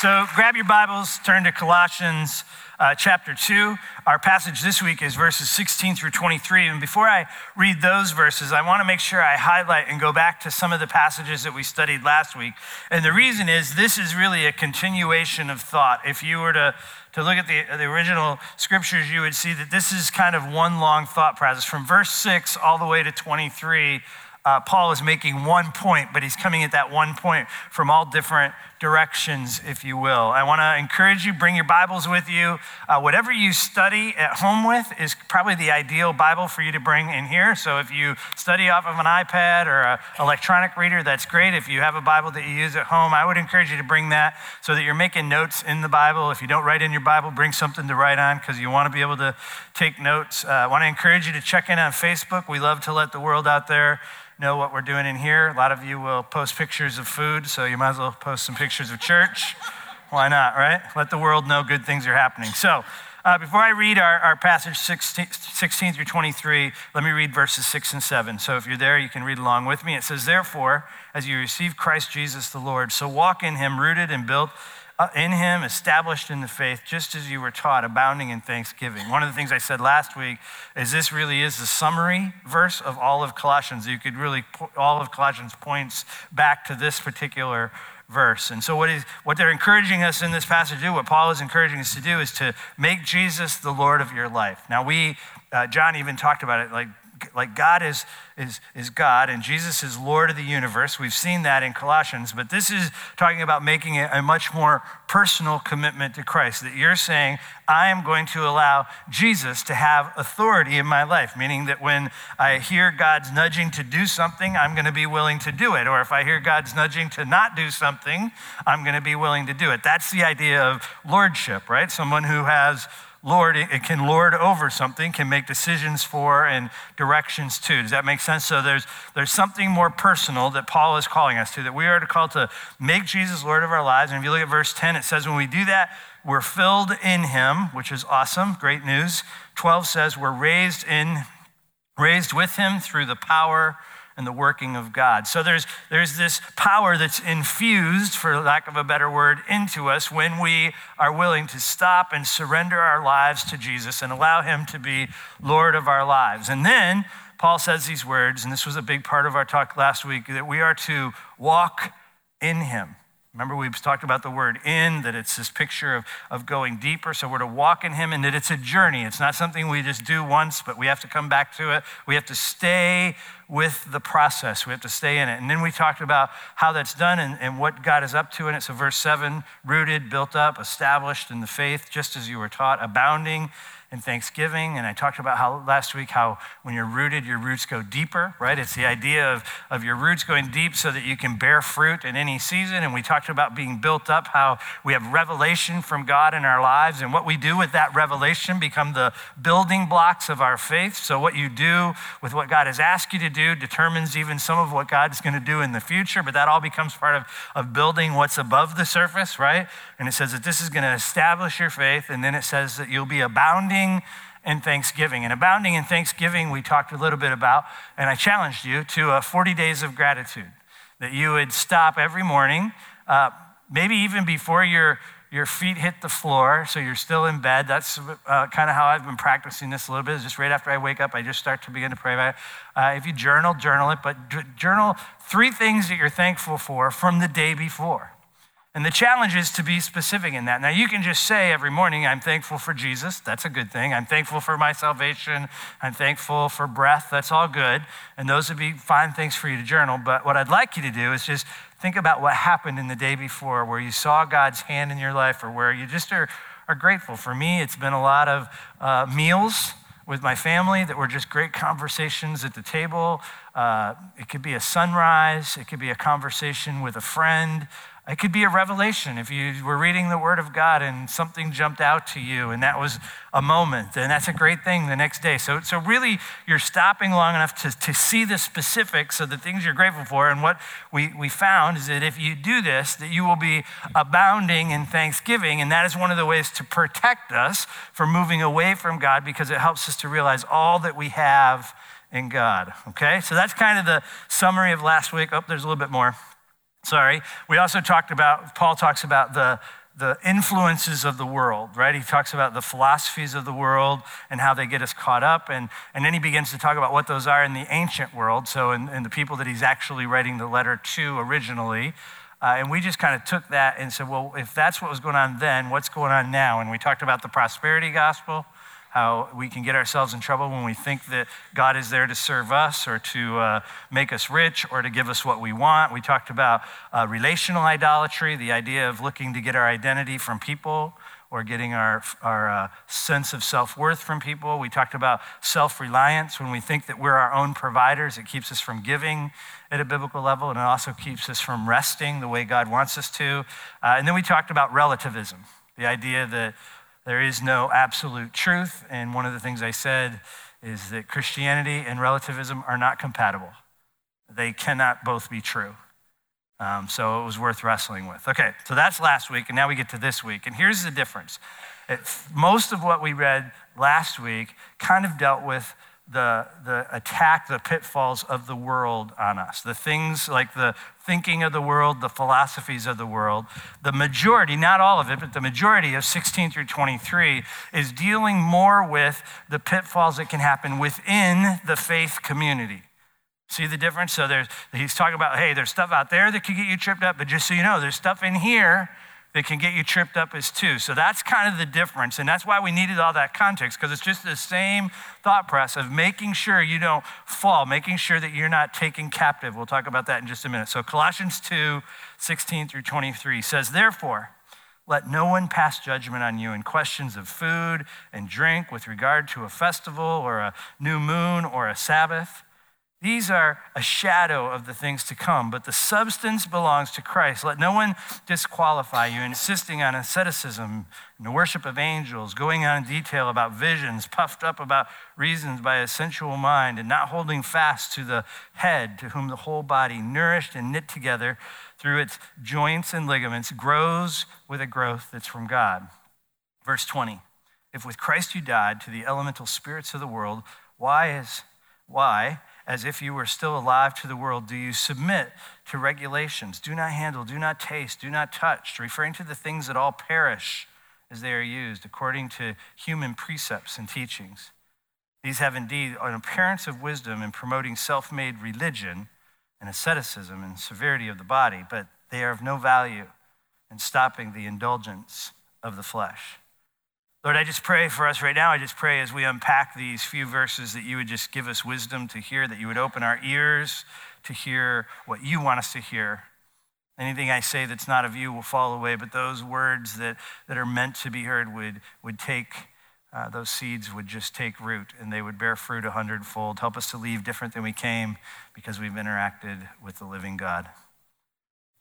So grab your Bibles, turn to Colossians uh, chapter 2. Our passage this week is verses 16 through 23. And before I read those verses, I want to make sure I highlight and go back to some of the passages that we studied last week. And the reason is this is really a continuation of thought. If you were to to look at the, the original scriptures, you would see that this is kind of one long thought process. From verse 6 all the way to 23, uh, Paul is making one point, but he's coming at that one point from all different directions, if you will. I want to encourage you, bring your Bibles with you. Uh, whatever you study at home with is probably the ideal Bible for you to bring in here. So if you study off of an iPad or an electronic reader, that's great. If you have a Bible that you use at home, I would encourage you to bring that so that you're making notes in the Bible. If you don't write in your Bible, bring something to write on because you want to be able to take notes. Uh, I want to encourage you to check in on Facebook. We love to let the world out there know what we're doing in here. A lot of you will post pictures of food, so you might as well post some pictures of church. Why not, right? Let the world know good things are happening. So, uh, before I read our, our passage 16, 16 through 23, let me read verses 6 and 7. So, if you're there, you can read along with me. It says, Therefore, as you receive Christ Jesus the Lord, so walk in him, rooted and built uh, in him, established in the faith, just as you were taught, abounding in thanksgiving. One of the things I said last week is this really is the summary verse of all of Colossians. You could really, all of Colossians points back to this particular verse. And so, what, is, what they're encouraging us in this passage to do, what Paul is encouraging us to do, is to make Jesus the Lord of your life. Now, we, uh, John even talked about it, like like God is, is, is God and Jesus is Lord of the universe. We've seen that in Colossians, but this is talking about making a much more personal commitment to Christ. That you're saying, I am going to allow Jesus to have authority in my life, meaning that when I hear God's nudging to do something, I'm going to be willing to do it. Or if I hear God's nudging to not do something, I'm going to be willing to do it. That's the idea of lordship, right? Someone who has lord, it can lord over something, can make decisions for and directions to. Does that make sense? So there's, there's something more personal that Paul is calling us to, that we are to call to make Jesus Lord of our lives. And if you look at verse 10, it says, when we do that, we're filled in him, which is awesome, great news. 12 says, we're raised in, raised with him through the power and the working of God. So there's, there's this power that's infused, for lack of a better word, into us when we are willing to stop and surrender our lives to Jesus and allow Him to be Lord of our lives. And then Paul says these words, and this was a big part of our talk last week, that we are to walk in Him. Remember, we've talked about the word in, that it's this picture of, of going deeper. So we're to walk in Him and that it's a journey. It's not something we just do once, but we have to come back to it. We have to stay with the process, we have to stay in it. And then we talked about how that's done and, and what God is up to in it. So, verse 7 rooted, built up, established in the faith, just as you were taught, abounding and thanksgiving. And I talked about how last week how when you're rooted, your roots go deeper, right? It's the idea of, of your roots going deep so that you can bear fruit in any season. And we talked about being built up, how we have revelation from God in our lives. And what we do with that revelation become the building blocks of our faith. So what you do with what God has asked you to do determines even some of what God's going to do in the future. But that all becomes part of, of building what's above the surface, right? And it says that this is going to establish your faith. And then it says that you'll be abounding abounding in thanksgiving. And abounding in thanksgiving, we talked a little bit about, and I challenged you to uh, 40 days of gratitude. That you would stop every morning, uh, maybe even before your, your feet hit the floor, so you're still in bed. That's uh, kind of how I've been practicing this a little bit. Just right after I wake up, I just start to begin to pray about it. Uh, if you journal, journal it, but journal three things that you're thankful for from the day before. And the challenge is to be specific in that. Now, you can just say every morning, I'm thankful for Jesus. That's a good thing. I'm thankful for my salvation. I'm thankful for breath. That's all good. And those would be fine things for you to journal. But what I'd like you to do is just think about what happened in the day before where you saw God's hand in your life or where you just are, are grateful. For me, it's been a lot of uh, meals with my family that were just great conversations at the table. Uh, it could be a sunrise, it could be a conversation with a friend. It could be a revelation if you were reading the Word of God and something jumped out to you, and that was a moment, and that's a great thing the next day. So, so really, you're stopping long enough to, to see the specifics of the things you're grateful for. And what we, we found is that if you do this, that you will be abounding in thanksgiving, and that is one of the ways to protect us from moving away from God because it helps us to realize all that we have in God. Okay, so that's kind of the summary of last week. Oh, there's a little bit more. Sorry. We also talked about, Paul talks about the, the influences of the world, right? He talks about the philosophies of the world and how they get us caught up. And, and then he begins to talk about what those are in the ancient world. So, in, in the people that he's actually writing the letter to originally. Uh, and we just kind of took that and said, well, if that's what was going on then, what's going on now? And we talked about the prosperity gospel how we can get ourselves in trouble when we think that God is there to serve us or to uh, make us rich or to give us what we want. We talked about uh, relational idolatry, the idea of looking to get our identity from people or getting our, our uh, sense of self worth from people. We talked about self reliance when we think that we're our own providers. It keeps us from giving at a biblical level, and it also keeps us from resting the way God wants us to. Uh, and then we talked about relativism, the idea that there is no absolute truth. And one of the things I said is that Christianity and relativism are not compatible, they cannot both be true. Um, so it was worth wrestling with. Okay, so that's last week, and now we get to this week. And here's the difference. It, most of what we read last week kind of dealt with the, the attack, the pitfalls of the world on us, the things like the thinking of the world, the philosophies of the world. The majority, not all of it, but the majority of 16 through 23 is dealing more with the pitfalls that can happen within the faith community. See the difference? So there's, he's talking about, hey, there's stuff out there that could get you tripped up, but just so you know, there's stuff in here that can get you tripped up as too. So that's kind of the difference. And that's why we needed all that context, because it's just the same thought process of making sure you don't fall, making sure that you're not taken captive. We'll talk about that in just a minute. So Colossians 2 16 through 23 says, Therefore, let no one pass judgment on you in questions of food and drink with regard to a festival or a new moon or a Sabbath these are a shadow of the things to come, but the substance belongs to Christ. Let no one disqualify you, insisting on asceticism and the worship of angels, going on in detail about visions, puffed up about reasons by a sensual mind, and not holding fast to the head, to whom the whole body, nourished and knit together through its joints and ligaments, grows with a growth that's from God. Verse 20 If with Christ you died to the elemental spirits of the world, why is why? As if you were still alive to the world, do you submit to regulations? Do not handle, do not taste, do not touch, referring to the things that all perish as they are used, according to human precepts and teachings. These have indeed an appearance of wisdom in promoting self made religion and asceticism and severity of the body, but they are of no value in stopping the indulgence of the flesh. Lord, I just pray for us right now. I just pray as we unpack these few verses that you would just give us wisdom to hear, that you would open our ears to hear what you want us to hear. Anything I say that's not of you will fall away, but those words that, that are meant to be heard would, would take, uh, those seeds would just take root and they would bear fruit a hundredfold. Help us to leave different than we came because we've interacted with the living God.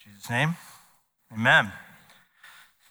In Jesus' name, amen.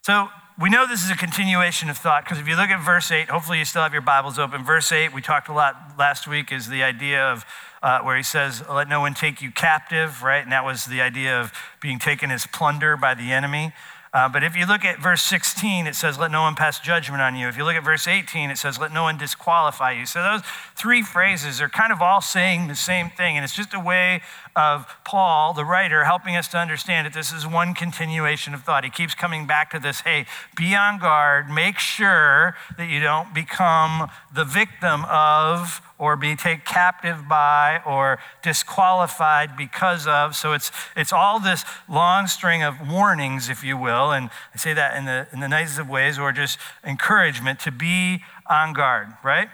So we know this is a continuation of thought because if you look at verse 8, hopefully you still have your Bibles open. Verse 8, we talked a lot last week, is the idea of uh, where he says, Let no one take you captive, right? And that was the idea of being taken as plunder by the enemy. Uh, but if you look at verse 16, it says, Let no one pass judgment on you. If you look at verse 18, it says, Let no one disqualify you. So those three phrases are kind of all saying the same thing. And it's just a way of Paul, the writer, helping us to understand that this is one continuation of thought. He keeps coming back to this hey, be on guard, make sure that you don't become the victim of or be taken captive by or disqualified because of. So it's, it's all this long string of warnings, if you will, and I say that in the, in the nicest of ways, or just encouragement to be on guard, right?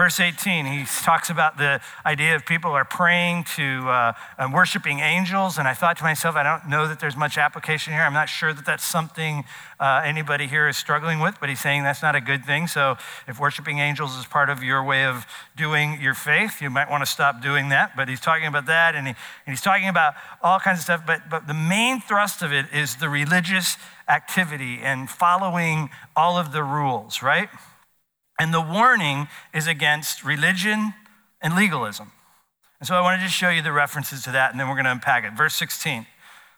Verse 18, he talks about the idea of people are praying to uh, and worshiping angels. And I thought to myself, I don't know that there's much application here. I'm not sure that that's something uh, anybody here is struggling with, but he's saying that's not a good thing. So if worshiping angels is part of your way of doing your faith, you might want to stop doing that. But he's talking about that and, he, and he's talking about all kinds of stuff. But, but the main thrust of it is the religious activity and following all of the rules, right? And the warning is against religion and legalism. And so I wanted to show you the references to that, and then we're going to unpack it. Verse 16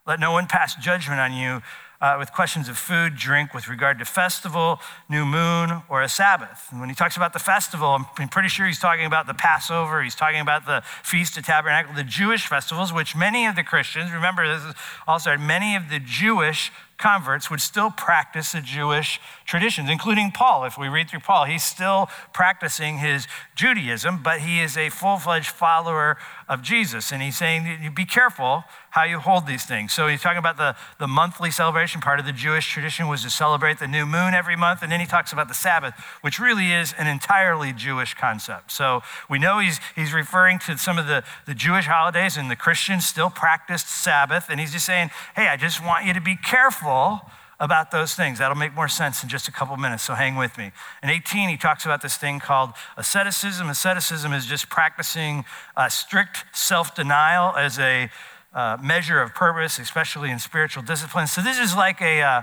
Let no one pass judgment on you uh, with questions of food, drink, with regard to festival, new moon, or a Sabbath. And when he talks about the festival, I'm pretty sure he's talking about the Passover, he's talking about the Feast of Tabernacle, the Jewish festivals, which many of the Christians, remember this is also many of the Jewish converts would still practice the Jewish traditions, including Paul. If we read through Paul, he's still practicing his Judaism, but he is a full fledged follower of Jesus. And he's saying, be careful how you hold these things. So he's talking about the, the monthly celebration. Part of the Jewish tradition was to celebrate the new moon every month. And then he talks about the Sabbath, which really is an entirely Jewish concept. So we know he's, he's referring to some of the, the Jewish holidays, and the Christians still practiced Sabbath. And he's just saying, hey, I just want you to be careful about those things. That'll make more sense in just a couple minutes, so hang with me. In 18, he talks about this thing called asceticism. Asceticism is just practicing uh, strict self denial as a uh, measure of purpose, especially in spiritual disciplines. So, this is like a, uh,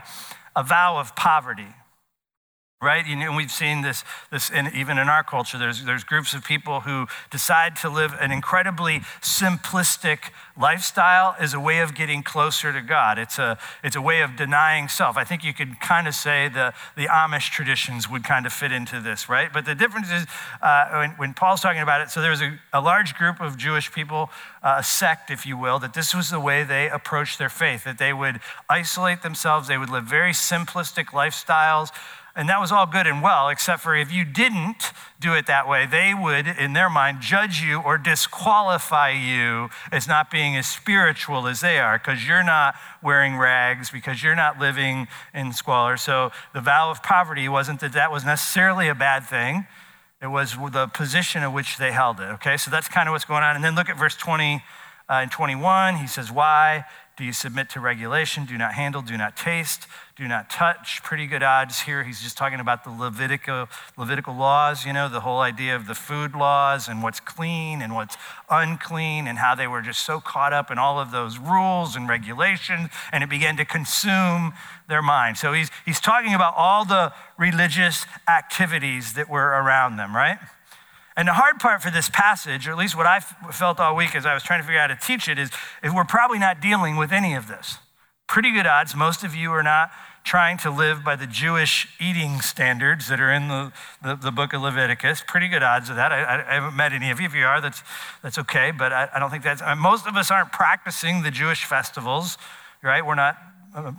a vow of poverty right? You know, we've seen this, this in, even in our culture. There's, there's groups of people who decide to live an incredibly simplistic lifestyle as a way of getting closer to God. It's a, it's a way of denying self. I think you could kind of say the, the Amish traditions would kind of fit into this, right? But the difference is uh, when, when, Paul's talking about it, so there was a, a large group of Jewish people, uh, a sect, if you will, that this was the way they approached their faith, that they would isolate themselves, they would live very simplistic lifestyles. And that was all good and well, except for if you didn't do it that way, they would, in their mind, judge you or disqualify you as not being as spiritual as they are because you're not wearing rags, because you're not living in squalor. So the vow of poverty wasn't that that was necessarily a bad thing. It was the position in which they held it. Okay, so that's kind of what's going on. And then look at verse 20 uh, and 21. He says, Why? Do you submit to regulation? Do not handle, do not taste, do not touch. Pretty good odds here. He's just talking about the Levitical, Levitical laws, you know, the whole idea of the food laws and what's clean and what's unclean and how they were just so caught up in all of those rules and regulations and it began to consume their mind. So he's, he's talking about all the religious activities that were around them, right? And the hard part for this passage, or at least what I felt all week as I was trying to figure out how to teach it, is, we're probably not dealing with any of this. Pretty good odds, most of you are not trying to live by the Jewish eating standards that are in the, the, the book of Leviticus. Pretty good odds of that. I, I, haven't met any of you. If you are, that's, that's okay, but I, I don't think that's, most of us aren't practicing the Jewish festivals, right? We're not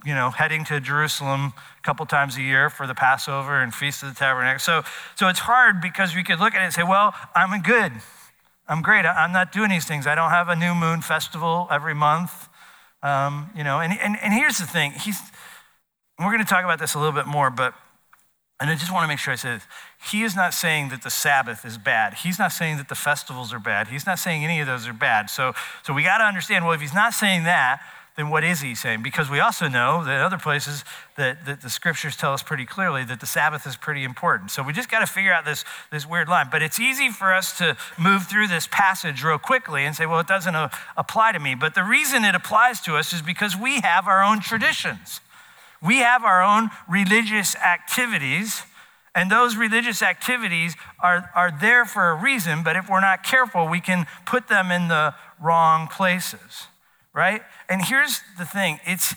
you know, heading to Jerusalem a couple times a year for the Passover and Feast of the Tabernacle. So, so it's hard because we could look at it and say, well, I'm good. I'm great. I'm not doing these things. I don't have a new moon festival every month. Um, you know, and, and, and here's the thing. He's, we're going to talk about this a little bit more, but, and I just want to make sure I say this. He is not saying that the Sabbath is bad. He's not saying that the festivals are bad. He's not saying any of those are bad. So, so we got to understand, well, if he's not saying that, then what is he saying? Because we also know that other places that, that the scriptures tell us pretty clearly that the Sabbath is pretty important. So we just got to figure out this, this weird line. But it's easy for us to move through this passage real quickly and say, well, it doesn't uh, apply to me. But the reason it applies to us is because we have our own traditions. We have our own religious activities. And those religious activities are, are there for a reason, but if we're not careful, we can put them in the wrong places right? And here's the thing it's,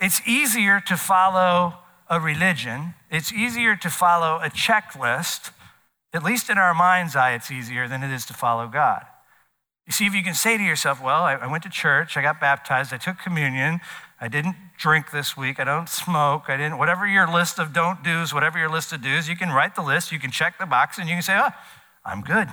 it's easier to follow a religion, it's easier to follow a checklist. At least in our mind's eye, it's easier than it is to follow God. You see, if you can say to yourself, well, I, I went to church, I got baptized, I took communion, I didn't drink this week, I don't smoke, I didn't, whatever your list of don't do's, whatever your list of do's, you can write the list, you can check the box, and you can say, oh, I'm good.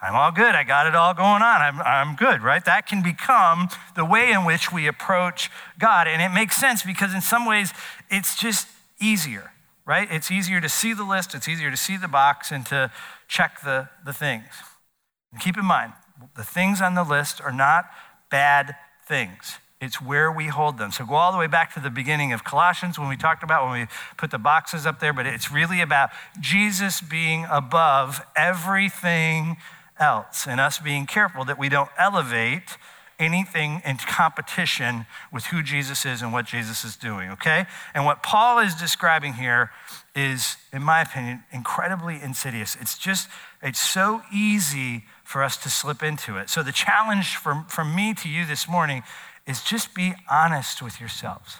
I'm all good. I got it all going on. I'm, I'm good, right? That can become the way in which we approach God. And it makes sense because, in some ways, it's just easier, right? It's easier to see the list, it's easier to see the box, and to check the, the things. And keep in mind, the things on the list are not bad things. It's where we hold them. So go all the way back to the beginning of Colossians when we talked about when we put the boxes up there, but it's really about Jesus being above everything else and us being careful that we don't elevate anything in competition with who Jesus is and what Jesus is doing, okay? And what Paul is describing here is, in my opinion, incredibly insidious. It's just, it's so easy for us to slip into it. So the challenge from, from me to you this morning is just be honest with yourselves.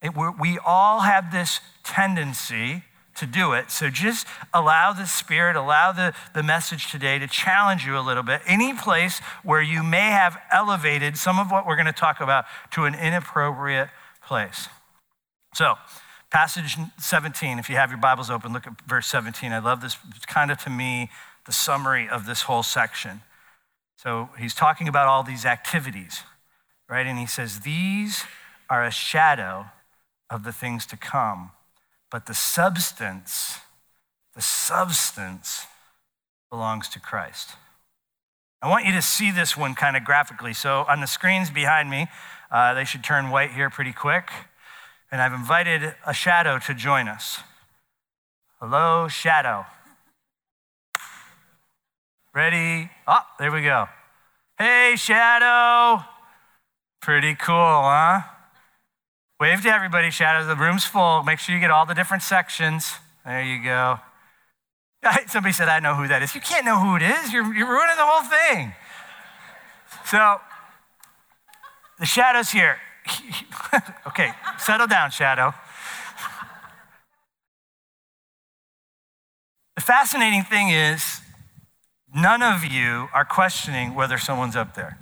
It, we all have this tendency to do it. So just allow the Spirit, allow the, the message today to challenge you a little bit. Any place where you may have elevated some of what we're going to talk about to an inappropriate place. So, passage 17, if you have your Bibles open, look at verse 17. I love this. It's kind of to me the summary of this whole section. So, he's talking about all these activities, right? And he says, These are a shadow of the things to come, but the substance, the substance belongs to Christ. I want you to see this one kind of graphically. So, on the screens behind me, uh, they should turn white here pretty quick. And I've invited a shadow to join us. Hello, shadow. Ready? Oh, there we go. Hey, shadow. Pretty cool, huh? Wave to everybody, shadow. The room's full. Make sure you get all the different sections. There you go. Somebody said, I know who that is. You can't know who it is. You're, you're ruining the whole thing. So, the shadow's here. okay, settle down, shadow. The fascinating thing is, none of you are questioning whether someone's up there,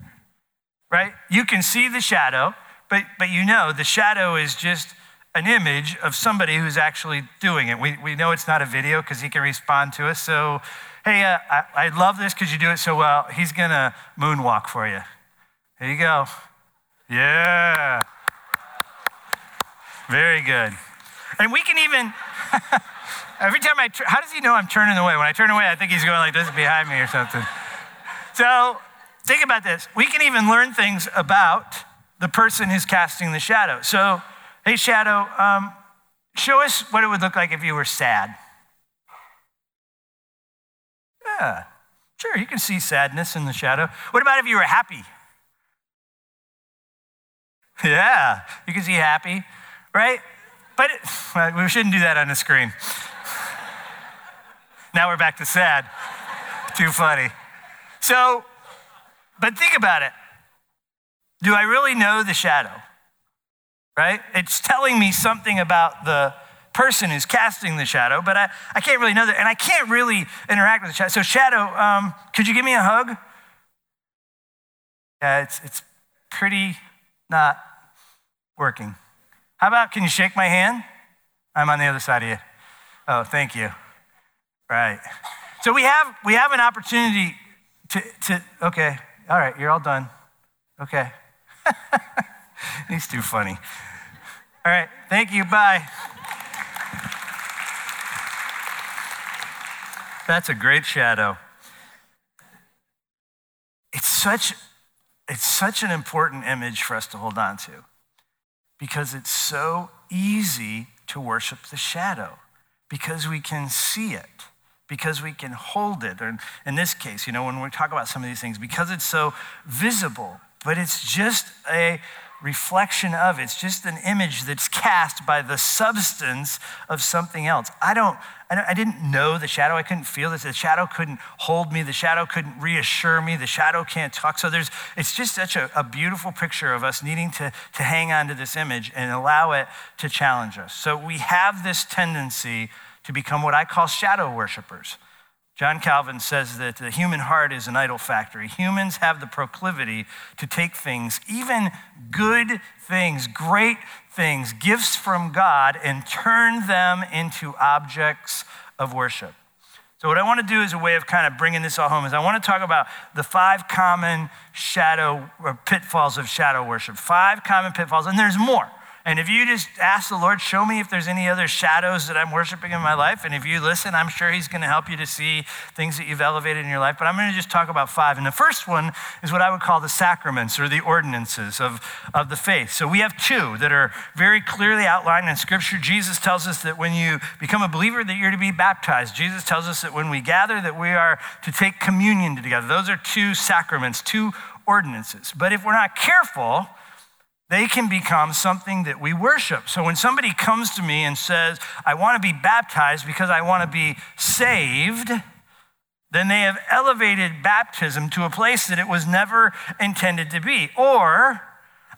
right? You can see the shadow, but, but you know the shadow is just an image of somebody who's actually doing it. We, we know it's not a video because he can respond to us. So, hey, uh, I, I love this because you do it so well. He's going to moonwalk for you. Here you go. Yeah. Very good. And we can even, every time I, how does he know I'm turning away? When I turn away, I think he's going like this behind me or something. So think about this. We can even learn things about the person who's casting the shadow. So, hey, shadow, um, show us what it would look like if you were sad. Yeah, sure, you can see sadness in the shadow. What about if you were happy? Yeah, you can see happy, right? But it, we shouldn't do that on the screen. now we're back to sad. Too funny. So, but think about it. Do I really know the shadow? Right? It's telling me something about the person who's casting the shadow, but I, I can't really know that. And I can't really interact with the shadow. So, shadow, um, could you give me a hug? Yeah, it's, it's pretty not working. How about, can you shake my hand? I'm on the other side of you. Oh, thank you. Right. So we have, we have an opportunity to, to, okay, all right, you're all done. Okay. He's too funny. All right, thank you, bye. That's a great shadow. It's such, it's such an important image for us to hold on to because it's so easy to worship the shadow because we can see it, because we can hold it. Or in this case, you know, when we talk about some of these things, because it's so visible, but it's just a reflection of. It's just an image that's cast by the substance of something else. I don't, I didn't know the shadow. I couldn't feel this. The shadow couldn't hold me. The shadow couldn't reassure me. The shadow can't talk. So there's, it's just such a, a beautiful picture of us needing to, to hang on to this image and allow it to challenge us. So we have this tendency to become what I call shadow worshipers. John Calvin says that the human heart is an idol factory. Humans have the proclivity to take things, even good things, great things, gifts from God, and turn them into objects of worship. So, what I want to do as a way of kind of bringing this all home is I want to talk about the five common shadow or pitfalls of shadow worship. Five common pitfalls, and there's more. And if you just ask the Lord, show me if there's any other shadows that I'm worshiping in my life. And if you listen, I'm sure He's going to help you to see things that you've elevated in your life. But I'm going to just talk about five. And the first one is what I would call the sacraments or the ordinances of, of the faith. So we have two that are very clearly outlined in Scripture. Jesus tells us that when you become a believer, that you're to be baptized. Jesus tells us that when we gather, that we are to take communion together. Those are two sacraments, two ordinances. But if we're not careful, they can become something that we worship. So when somebody comes to me and says, I want to be baptized because I want to be saved, then they have elevated baptism to a place that it was never intended to be. Or,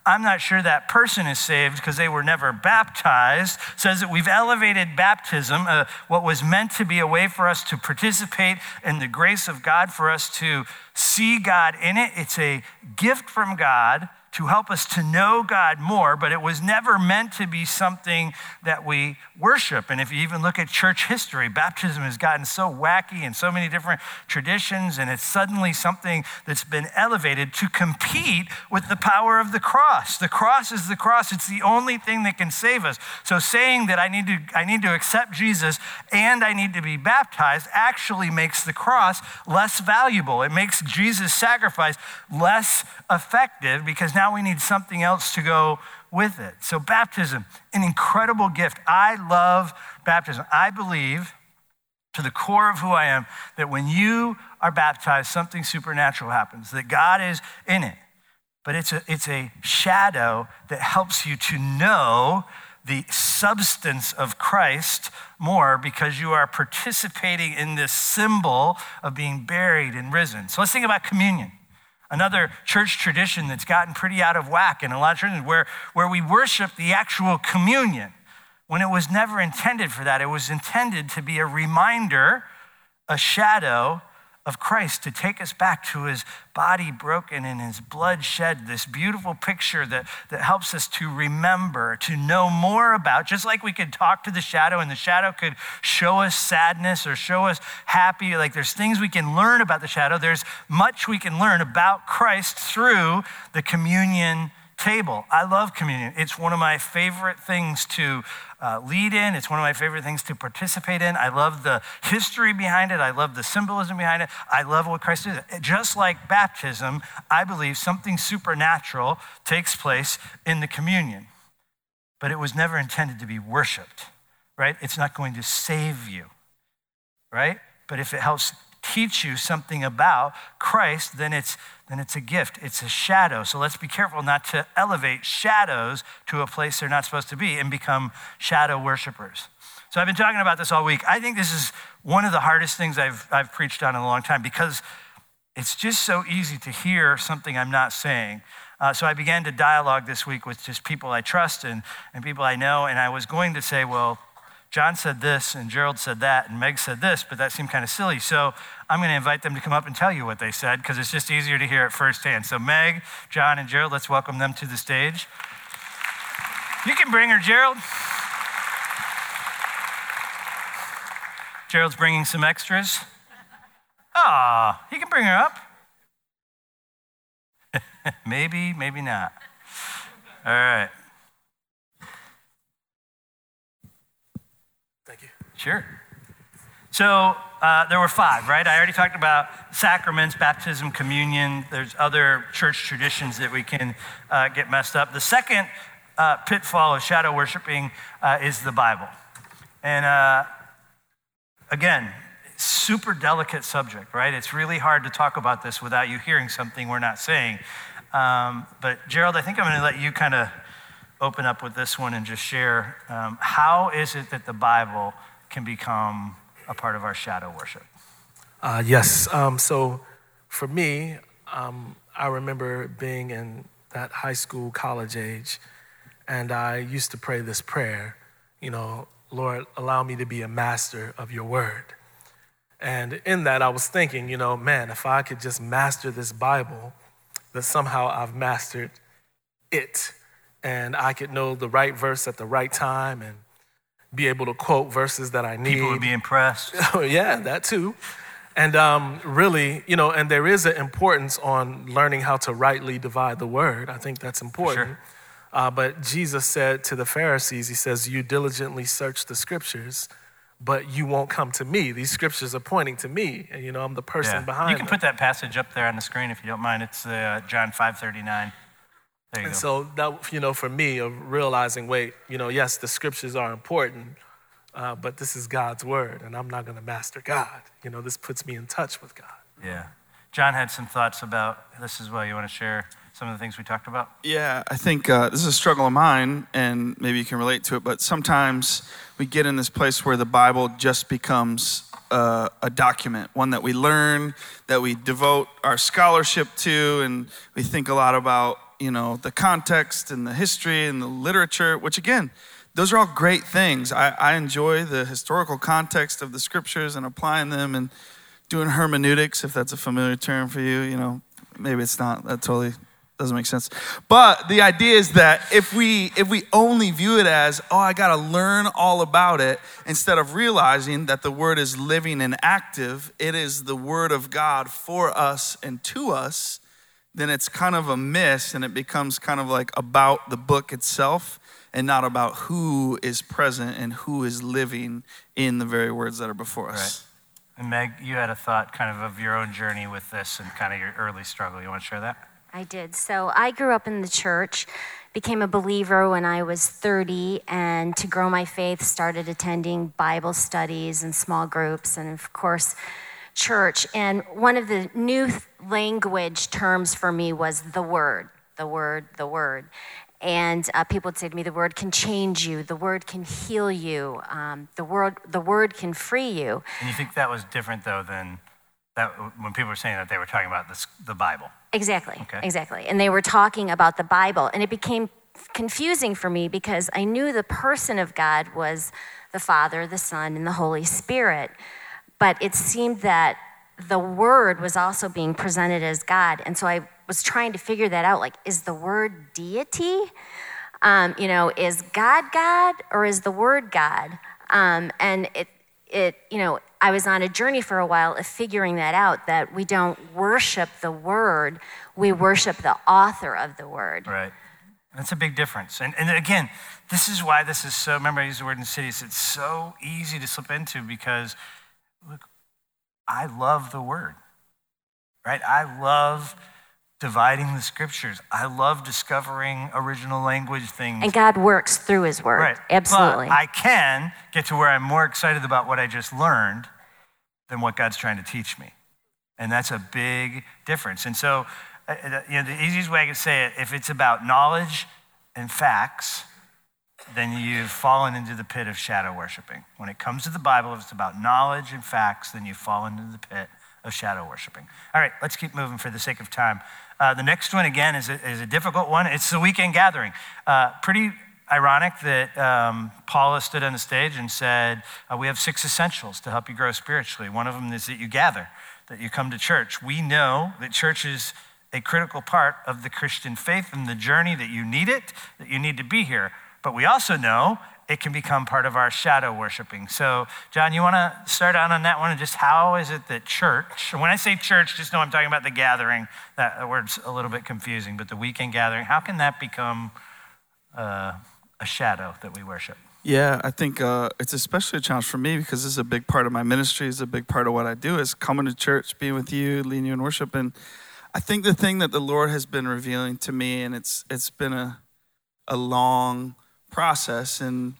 I'm not sure that person is saved because they were never baptized, says that we've elevated baptism, uh, what was meant to be a way for us to participate in the grace of God, for us to see God in it. It's a gift from God to help us to know God more, but it was never meant to be something that we worship. And if you even look at church history, baptism has gotten so wacky and so many different traditions, and it's suddenly something that's been elevated to compete with the power of the cross. The cross is the cross, it's the only thing that can save us. So saying that I need to, I need to accept Jesus and I need to be baptized actually makes the cross less valuable. It makes Jesus' sacrifice less effective because now we need something else to go with it. So, baptism, an incredible gift. I love baptism. I believe to the core of who I am that when you are baptized, something supernatural happens, that God is in it. But it's a, it's a shadow that helps you to know the substance of Christ more because you are participating in this symbol of being buried and risen. So let's think about communion. Another church tradition that's gotten pretty out of whack in a lot of churches where, where we worship the actual communion when it was never intended for that. It was intended to be a reminder, a shadow of Christ to take us back to his body broken and his blood shed, this beautiful picture that, that helps us to remember, to know more about, just like we could talk to the shadow and the shadow could show us sadness or show us happy. Like there's things we can learn about the shadow, there's much we can learn about Christ through the communion table. I love communion. It's one of my favorite things to uh, lead in. It's one of my favorite things to participate in. I love the history behind it. I love the symbolism behind it. I love what Christ did. Just like baptism, I believe something supernatural takes place in the communion. But it was never intended to be worshiped, right? It's not going to save you, right? But if it helps teach you something about Christ, then it's, then it's a gift. It's a shadow. So let's be careful not to elevate shadows to a place they're not supposed to be and become shadow worshipers. So I've been talking about this all week. I think this is one of the hardest things I've, I've preached on in a long time because it's just so easy to hear something I'm not saying. Uh, so I began to dialogue this week with just people I trust and, and people I know. And I was going to say, well, John said this, and Gerald said that, and Meg said this, but that seemed kind of silly. So I'm going to invite them to come up and tell you what they said because it's just easier to hear it firsthand. So, Meg, John, and Gerald, let's welcome them to the stage. You can bring her, Gerald. Gerald's bringing some extras. Ah, you can bring her up. maybe, maybe not. All right. Sure. So uh, there were five, right? I already talked about sacraments, baptism, communion. There's other church traditions that we can uh, get messed up. The second uh, pitfall of shadow worshiping uh, is the Bible. And uh, again, super delicate subject, right? It's really hard to talk about this without you hearing something we're not saying. Um, but Gerald, I think I'm going to let you kind of open up with this one and just share um, how is it that the Bible can become a part of our shadow worship? Uh, yes. Um, so for me, um, I remember being in that high school, college age, and I used to pray this prayer, you know, Lord, allow me to be a master of your word. And in that, I was thinking, you know, man, if I could just master this Bible, that somehow I've mastered it. And I could know the right verse at the right time and be able to quote verses that I need. People would be impressed. oh, yeah, that too. And um, really, you know, and there is an importance on learning how to rightly divide the word. I think that's important. Sure. Uh, but Jesus said to the Pharisees, He says, You diligently search the scriptures, but you won't come to me. These scriptures are pointing to me, and you know, I'm the person yeah. behind You can them. put that passage up there on the screen if you don't mind. It's uh, John 5 39 and go. so that you know, for me, of realizing, wait, you know, yes, the scriptures are important, uh, but this is God's word, and I'm not going to master God. You know, this puts me in touch with God. Yeah, John had some thoughts about this as well. You want to share some of the things we talked about? Yeah, I think uh, this is a struggle of mine, and maybe you can relate to it. But sometimes we get in this place where the Bible just becomes uh, a document, one that we learn, that we devote our scholarship to, and we think a lot about you know, the context and the history and the literature, which again, those are all great things. I, I enjoy the historical context of the scriptures and applying them and doing hermeneutics, if that's a familiar term for you. You know, maybe it's not. That totally doesn't make sense. But the idea is that if we if we only view it as, oh, I got to learn all about it instead of realizing that the word is living and active, it is the word of God for us and to us, then it's kind of a miss and it becomes kind of like about the book itself and not about who is present and who is living in the very words that are before us. Right. And Meg, you had a thought kind of of your own journey with this and kind of your early struggle. You want to share that? I did. So I grew up in the church, became a believer when I was 30, and to grow my faith, started attending Bible studies and small groups, and of course, church. And one of the new language terms for me was the word, the word, the word. And uh, people would say to me, the word can change you, the word can heal you, um, the, word, the word can free you. And you think that was different, though, than that when people were saying that they were talking about this, the Bible? Exactly, okay. exactly. And they were talking about the Bible. And it became confusing for me because I knew the person of God was the Father, the Son, and the Holy Spirit. But it seemed that the Word was also being presented as God. And so I was trying to figure that out. Like, is the word deity? Um, you know, is God God or is the word God? Um, and it, it, you know, I was on a journey for a while of figuring that out that we don't worship the word, we worship the author of the word. Right. That's a big difference. And, and again, this is why this is so, remember I used the word insidious, it's so easy to slip into because, look, I love the word, right? I love dividing the scriptures. I love discovering original language things. And God works through his word. Right. Absolutely. But I can get to where I'm more excited about what I just learned than what God's trying to teach me. And that's a big difference. And so, uh, uh, you know, the easiest way I can say it, if it's about knowledge and facts, then you've fallen into the pit of shadow worshiping. When it comes to the Bible, if it's about knowledge and facts, then you've fallen into the pit of shadow worshiping. All right, let's keep moving for the sake of time. Uh, the next one, again, is a, is a, difficult one. It's the weekend gathering. Uh, pretty ironic that um, Paula stood on the stage and said, uh, We have six essentials to help you grow spiritually. One of them is that you gather, that you come to church. We know that church is a critical part of the Christian faith and the journey that you need it, that you need to be here. But we also know it can become part of our shadow worshiping. So, John, you want to start out on that one? And just how is it that church, when I say church, just know I'm talking about the gathering. That word's a little bit confusing, but the weekend gathering, how can that become uh, a shadow that we worship? Yeah, I think uh, it's especially a challenge for me because this is a big part of my ministry. is a big part of what I do is coming to church, being with you, leading you in worship. And I think the thing that the Lord has been revealing to me, and it's it's been a a long process. And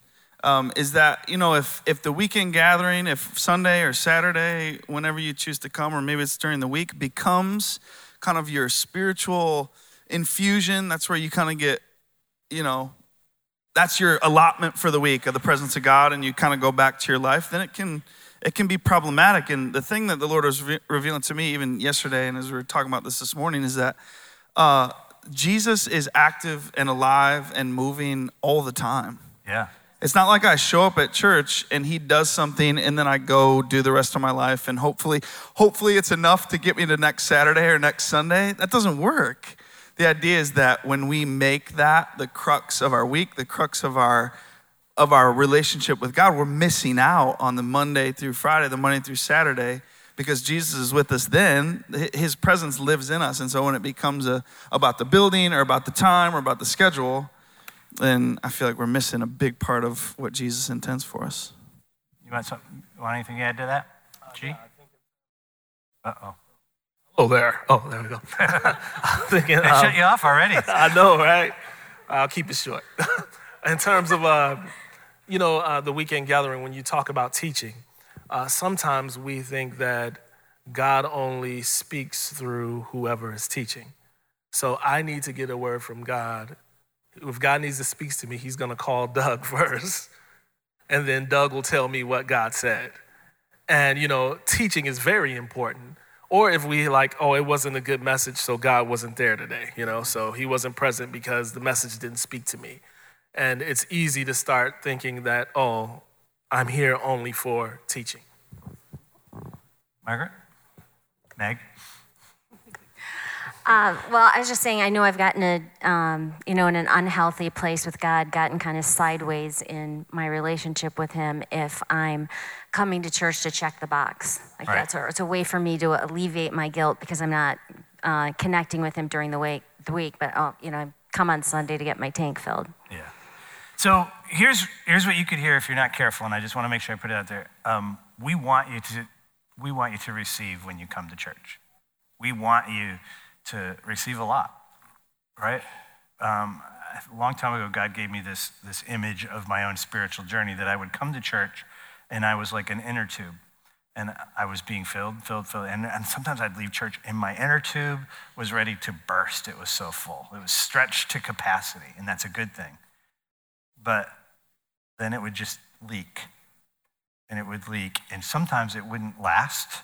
um, is that you know if if the weekend gathering if sunday or saturday whenever you choose to come or maybe it's during the week becomes kind of your spiritual infusion that's where you kind of get you know that's your allotment for the week of the presence of god and you kind of go back to your life then it can it can be problematic. And the thing that the lord was re- revealing to me even yesterday and as we were talking about this this morning is that uh, Jesus is active and alive and moving all the time. Yeah. It's not like I show up at church and he does something and then I go do the rest of my life and hopefully hopefully it's enough to get me to next Saturday or next Sunday. That doesn't work. The idea is that when we make that the crux of our week, the crux of our of our relationship with God, we're missing out on the Monday through Friday, the Monday through Saturday because Jesus is with us then, his presence lives in us. And so when it becomes a, about the building or about the time or about the schedule, then I feel like we're missing a big part of what Jesus intends for us. You want, some, want anything to add to that? G? Uh oh. Oh, there. Oh, there we go. thinking, um, shut you off already. I know, right? I'll keep it short. In terms of, uh, you know, uh, the weekend gathering, when you talk about teaching, uh, sometimes we think that God only speaks through whoever is teaching. So I need to get a word from God. If God needs to speak to me, he's going to call Doug first. And then Doug will tell me what God said. And, you know, teaching is very important. Or if we like, oh, it wasn't a good message, so God wasn't there today, you know, so he wasn't present because the message didn't speak to me. And it's easy to start thinking that, oh, I'm here only for teaching. Margaret? Meg? Uh, well, I was just saying, I know I've gotten a, um, you know, in an unhealthy place with God, gotten kind of sideways in my relationship with Him if I'm coming to church to check the box. Like Right. that's a, it's a way for me to alleviate my guilt because I'm not uh, connecting with Him during the week. The week, but oh, you know, I come on Sunday to get my tank filled. Yeah. So here's here's what you could hear if you're not careful, and I just want to make sure I put it out there. Um, we want you to we want you to receive when you come to church. We want you to receive a lot, right? Um, a long time ago, God gave me this this image of my own spiritual journey that I would come to church, and I was like an inner tube, and I was being filled, filled, filled, and, and sometimes I'd leave church, and my inner tube was ready to burst. It was so full. It was stretched to capacity, and that's a good thing but then it would just leak. And it would leak and sometimes it wouldn't last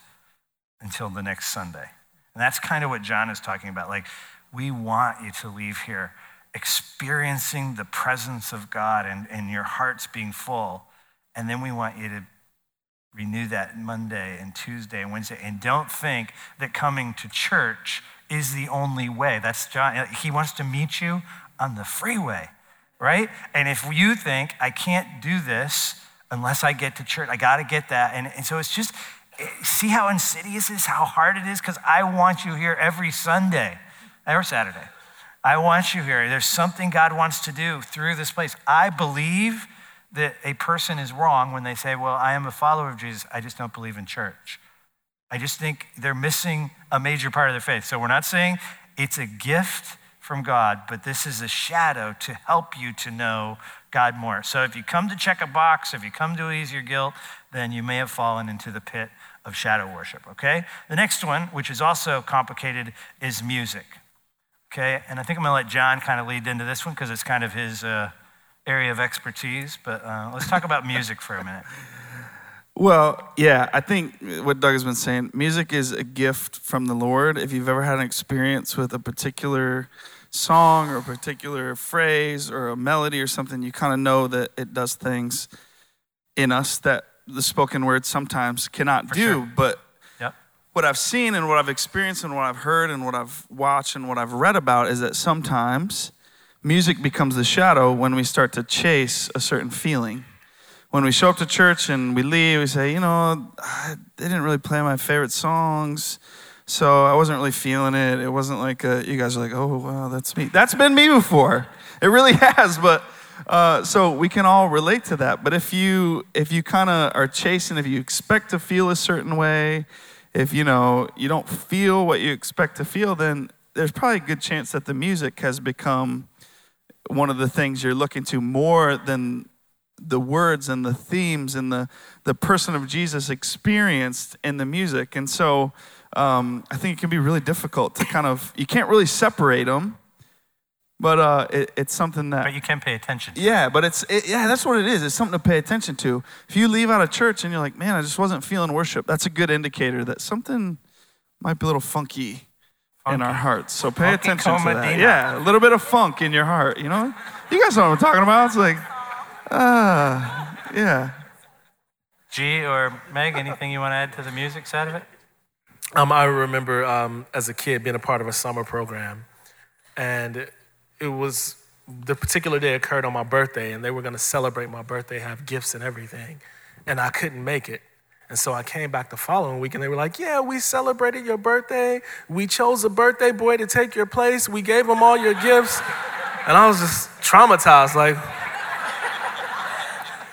until the next sunday. And that's kind of what john is talking about. Like we want you to leave here experiencing the presence of god and, and your hearts being full. And then we want you to renew that monday and tuesday and wednesday. And don't think that coming to church is the only way. That's john he wants to meet you on the freeway right? And if you think, I can't do this unless I get to church, I got to get that. And, and so it's just, eh, see how insidious it is, how hard it is? Because I want you here every Sunday or Saturday. I want you here. There's something God wants to do through this place. I believe that a person is wrong when they say, Well, I am a follower of Jesus, I just don't believe in church. I just think they're missing a major part of their faith. So we're not saying it's a gift from God, but this is a shadow to help you to know God more. So if you come to check a box, if you come to ease your guilt, then you may have fallen into the pit of shadow worship, okay? The next one, which is also complicated, is music, okay? And I think I'm gonna let John kind of lead into this one because it's kind of his uh, area of expertise, but uh, let's talk about music for a minute. Well, yeah, I think what Doug has been saying, music is a gift from the Lord. If you've ever had an experience with a particular song or a particular phrase or a melody or something, you kind of know that it does things in us that the spoken word sometimes cannot For do. sure. But Yep. what I've seen and what I've experienced and what I've heard and what I've watched and what I've read about is that sometimes music becomes the shadow when we start to chase a certain feeling. When we show up to church and we leave, we say, you know, they didn't really play my favorite songs, so I wasn't really feeling it. It wasn't like uh you guys are like, oh, wow, that's me. That's been me before. It really has, but uh, so we can all relate to that. But if you if you kind of are chasing, if you expect to feel a certain way, if you know you don't feel what you expect to feel, then there's probably a good chance that the music has become one of the things you're looking to more than the words and the themes and the, the person of Jesus experienced in the music. And so um, I think it can be really difficult to kind of, you can't really separate them, but uh, it, it's something that. But you can pay attention to Yeah, but it's it, yeah, that's what it is. It's something to pay attention to. If you leave out of church and you're like, man, I just wasn't feeling worship, that's a good indicator that something might be a little funky, in our hearts. So pay Funky attention to that. Yeah, a little bit of funk in your heart. You know, you guys know what I'm talking about. It's like, ah, yeah. G or Meg, anything you want to add to the music side of it? Um, I remember um, as a kid being a part of a summer program, and it was the particular day occurred on my birthday, and they were going to celebrate my birthday, have gifts and everything, and I couldn't make it. And so I came back the following week, and they were like, "Yeah, we celebrated your birthday. We chose a birthday boy to take your place. We gave him all your gifts." And I was just traumatized, like,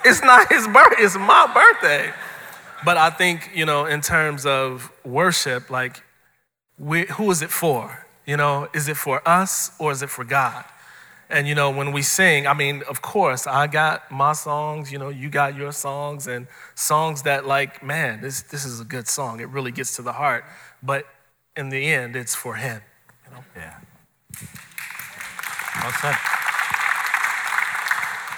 it's not his birthday, it's my birthday. But I think, you know, in terms of worship, like, we, who is it for? You know, is it for us or is it for God? And, you know, when we sing, I mean, of course, I got my songs, you know, you got your songs, and songs that, like, man, this, this is a good song. It really gets to the heart. But in the end, it's for Him. You know? Yeah. Well said.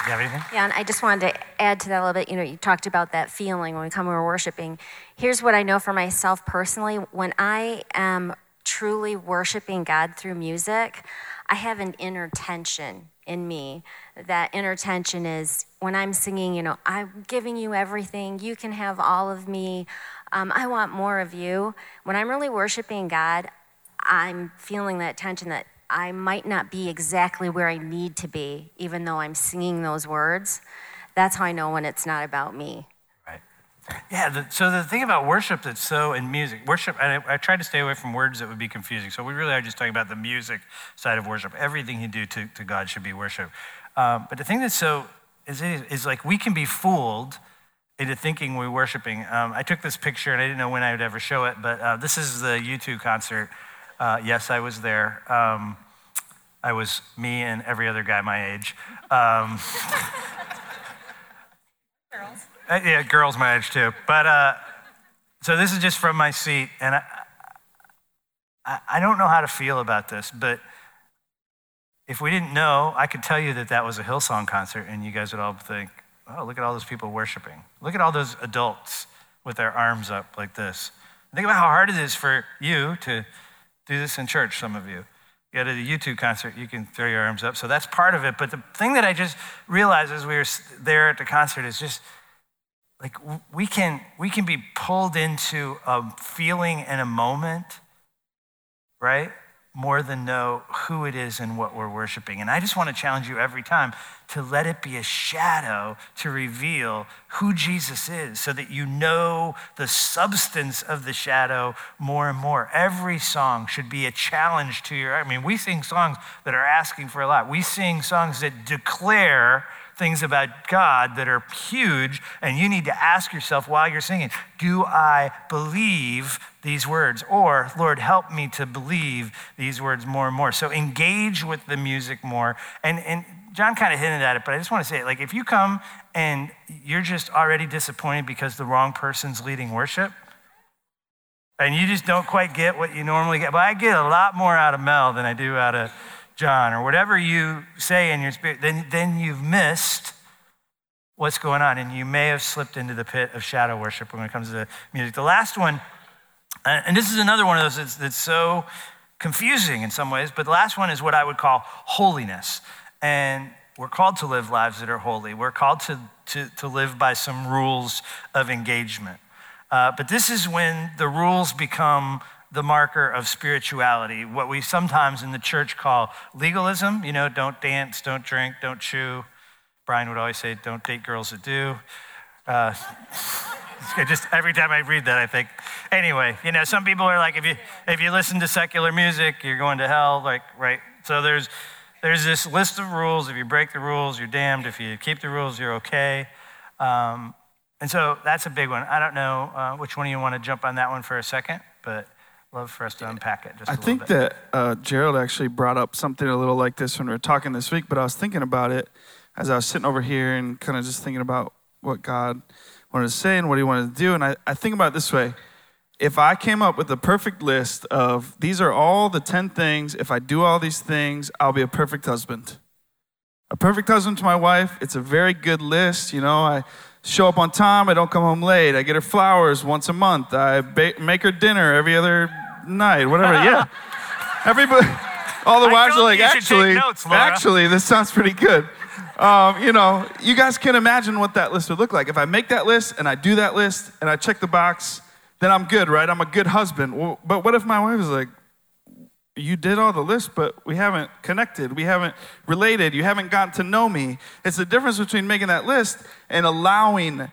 You have anything? Yeah, and I just wanted to add to that a little bit. You know, you talked about that feeling when we come and we're worshiping. Here's what I know for myself personally when I am truly worshiping God through music, I have an inner tension in me. That inner tension is when I'm singing, you know, I'm giving you everything, you can have all of me, um, I want more of you. When I'm really worshiping God, I'm feeling that tension that I might not be exactly where I need to be, even though I'm singing those words. That's how I know when it's not about me. Right. Yeah. The, so the thing about worship that's so in music, worship, I, I try to stay away from words that would be confusing. So we really are just talking about the music side of worship. Everything you do to, to God should be worship. Um, but the thing that's so is, is like we can be fooled into thinking we're worshiping. Um, I took this picture and I didn't know when I would ever show it, but uh, this is the U2 concert. Uh, yes, I was there. Um, I was me and every other guy my age. Um, girls. Uh, yeah, girls my age too. But uh, so this is just from my seat, and I, I, I don't know how to feel about this, but if we didn't know, I could tell you that that was a Hillsong concert, and you guys would all think, oh, look at all those people worshiping. Look at all those adults with their arms up like this. Think about how hard it is for you to do this in church, some of you you go to the U2 concert, you can throw your arms up. So that's part of it. But the thing that I just realized as we were there at the concert is just like we can we can be pulled into a feeling and a moment, right? More than know who it is and what we're worshiping. And I just want to challenge you every time to let it be a shadow to reveal who Jesus is so that you know the substance of the shadow more and more. Every song should be a challenge to your I mean, we sing songs that are asking for a lot. We sing songs that declare things about God that are huge, and you need to ask yourself while you're singing, do I believe these words? Or, Lord, help me to believe these words more and more. So engage with the music more. And, and John kind of hinted at it, but I just want to say, it. like, if you come and you're just already disappointed because the wrong person's leading worship, and you just don't quite get what you normally get. But I get a lot more out of Mel than I do out of John, or whatever you say in your spirit, then, then you've missed what's going on. And you may have slipped into the pit of shadow worship when it comes to the music. The last one, and this is another one of those that's, that's so confusing in some ways, but the last one is what I would call holiness. And we're called to live lives that are holy. We're called to, to, to live by some rules of engagement. Uh, but this is when the rules become the marker of spirituality, what we sometimes in the church call legalism. You know, don't dance, don't drink, don't chew. Brian would always say, don't date girls that do. Uh, just every time I read that, I think. Anyway, you know, some people are like, if you if you listen to secular music, you're going to hell. Like, right? So there's there's this list of rules. If you break the rules, you're damned. If you keep the rules, you're okay. Um, and so that's a big one. I don't know uh, which one you want to jump on that one for a second, but love for us to unpack it just I think that uh, Gerald actually brought up something a little like this when we were talking this week, but I was thinking about it as I was sitting over here and kind of just thinking about what God wanted to say and what he wanted to do. And I, I think about it this way. If I came up with a perfect list of these are all the 10 things, if I do all these things, I'll be a perfect husband. A perfect husband to my wife, it's a very good list. You know, I show up on time, I don't come home late, I get her flowers once a month, I ba- make her dinner every other night, whatever. yeah. Everybody, all the wives are like, actually, notes, actually, this sounds pretty good. Um, you know, you guys can imagine what that list would look like. If I make that list and I do that list and I check the box, then I'm good, right? I'm a good husband. Well, but what if my wife is like, you did all the list, but we haven't connected. We haven't related. You haven't gotten to know me. It's the difference between making that list and allowing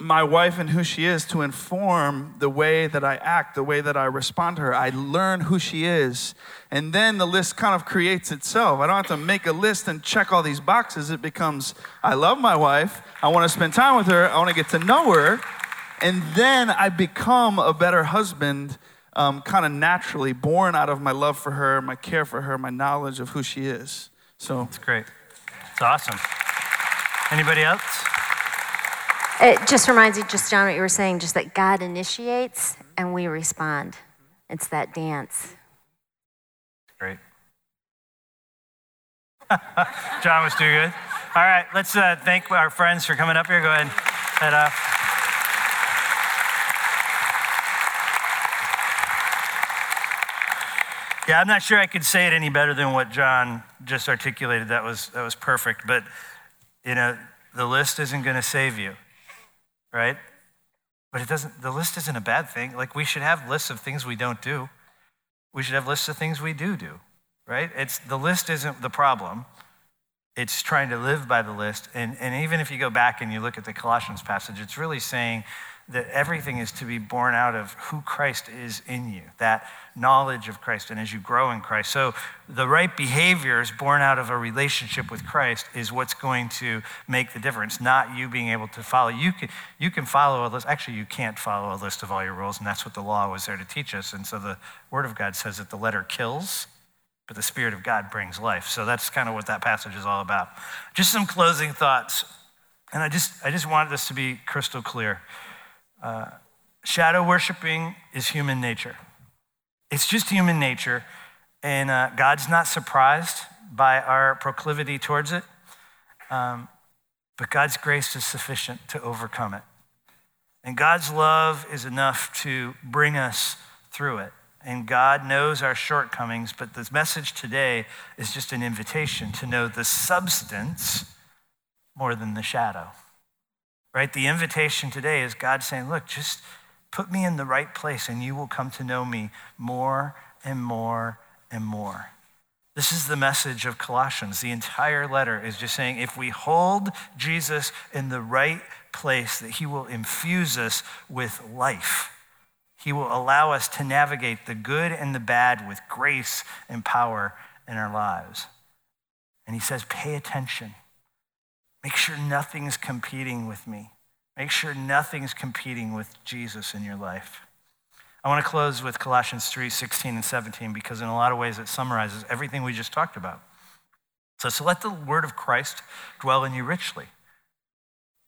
my wife and who she is to inform the way that I act, the way that I respond to her. I learn who she is. And then the list kind of creates itself. I don't have to make a list and check all these boxes. It becomes I love my wife. I want to spend time with her. I want to get to know her. And then I become a better husband, um, kind of naturally, born out of my love for her, my care for her, my knowledge of who she is. So it's great. It's awesome. Anybody else? It just reminds me, just John, what you were saying, just that God initiates and we respond. It's that dance. Great. John was too good. All right, let's uh, thank our friends for coming up here. Go ahead and off. Yeah, I'm not sure I could say it any better than what John just articulated. That was that was perfect. But you know, the list isn't going to save you right? But it doesn't, the list isn't a bad thing. Like we should have lists of things we don't do. We should have lists of things we do do, right? It's, the list isn't the problem. It's trying to live by the list. And, and even if you go back and you look at the Colossians passage, it's really saying that everything is to be born out of who Christ is in you, that knowledge of Christ, and as you grow in Christ. So the right behaviors born out of a relationship with Christ is what's going to make the difference, not you being able to follow. You can, you can follow a list. Actually, you can't follow a list of all your rules, and that's what the law was there to teach us. And so the Word of God says that the letter kills, but the Spirit of God brings life. So that's kind of what that passage is all about. Just some closing thoughts. And I just, I just wanted this to be crystal clear. Uh, shadow worshiping is human nature. It's just human nature, and uh, God's not surprised by our proclivity towards it. Um, but God's grace is sufficient to overcome it. And God's love is enough to bring us through it. And God knows our shortcomings, but this message today is just an invitation to know the substance more than the shadow right? The invitation today is God saying, look, just put me in the right place and you will come to know me more and more and more. This is the message of Colossians. The entire letter is just saying if we hold Jesus in the right place, that he will infuse us with life. He will allow us to navigate the good and the bad with grace and power in our lives. And he says, pay attention. Make sure nothing's competing with me. Make sure nothing's competing with Jesus in your life. I want to close with Colossians 3 16 and 17 because, in a lot of ways, it summarizes everything we just talked about. So, so let the word of Christ dwell in you richly.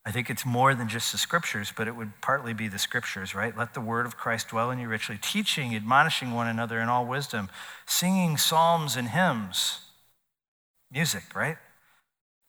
I think it's more than just the scriptures, but it would partly be the scriptures, right? Let the word of Christ dwell in you richly, teaching, admonishing one another in all wisdom, singing psalms and hymns, music, right?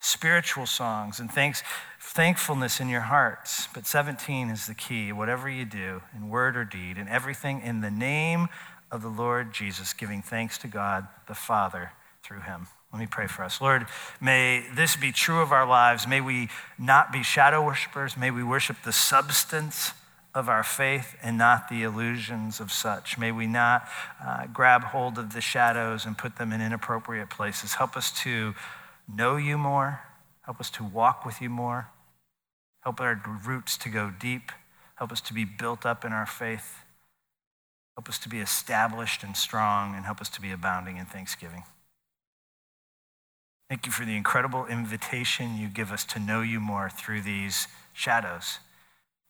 Spiritual songs and thanks, thankfulness in your hearts. But 17 is the key. Whatever you do, in word or deed, in everything, in the name of the Lord Jesus, giving thanks to God the Father through him. Let me pray for us. Lord, may this be true of our lives. May we not be shadow worshipers. May we worship the substance of our faith and not the illusions of such. May we not uh, grab hold of the shadows and put them in inappropriate places. Help us to know you more. Help us to walk with you more. Help our roots to go deep. Help us to be built up in our faith. Help us to be established and strong, and help us to be abounding in thanksgiving. Thank you for the incredible invitation you give us to know you more through these shadows,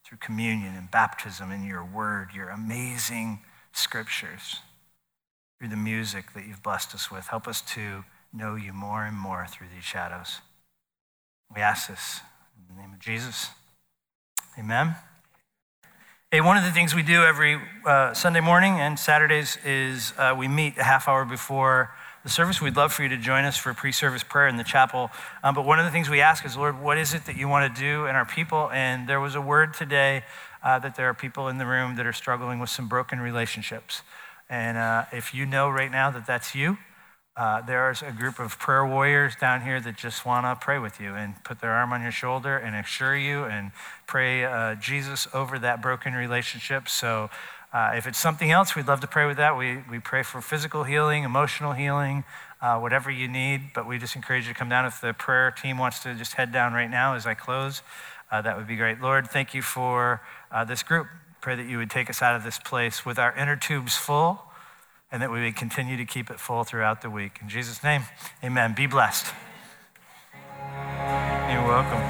through communion and baptism and your word, your amazing scriptures, through the music that you've blessed us with. Help us to know you more and more through these shadows. We ask this in the name of Jesus. Amen. Hey, one of the things we do every uh, Sunday morning and Saturdays is uh, we meet a half hour before the service. We'd love for you to join us for pre service prayer in the chapel. Um, but one of the things we ask is, Lord, what is it that you want to do in our people? And there was a word today uh, that there are people in the room that are struggling with some broken relationships. And uh, if you know right now that that's you, uh, there's a group of prayer warriors down here that just want to pray with you and put their arm on your shoulder and assure you and pray uh, Jesus over that broken relationship. So, uh, if it's something else, we'd love to pray with that. We, we pray for physical healing, emotional healing, uh, whatever you need. But we just encourage you to come down. If the prayer team wants to just head down right now as I close, uh, that would be great. Lord, thank you for uh, this group. Pray that you would take us out of this place with our inner tubes full and that we would continue to keep it full throughout the week. In Jesus' name, amen. Be blessed. You're welcome.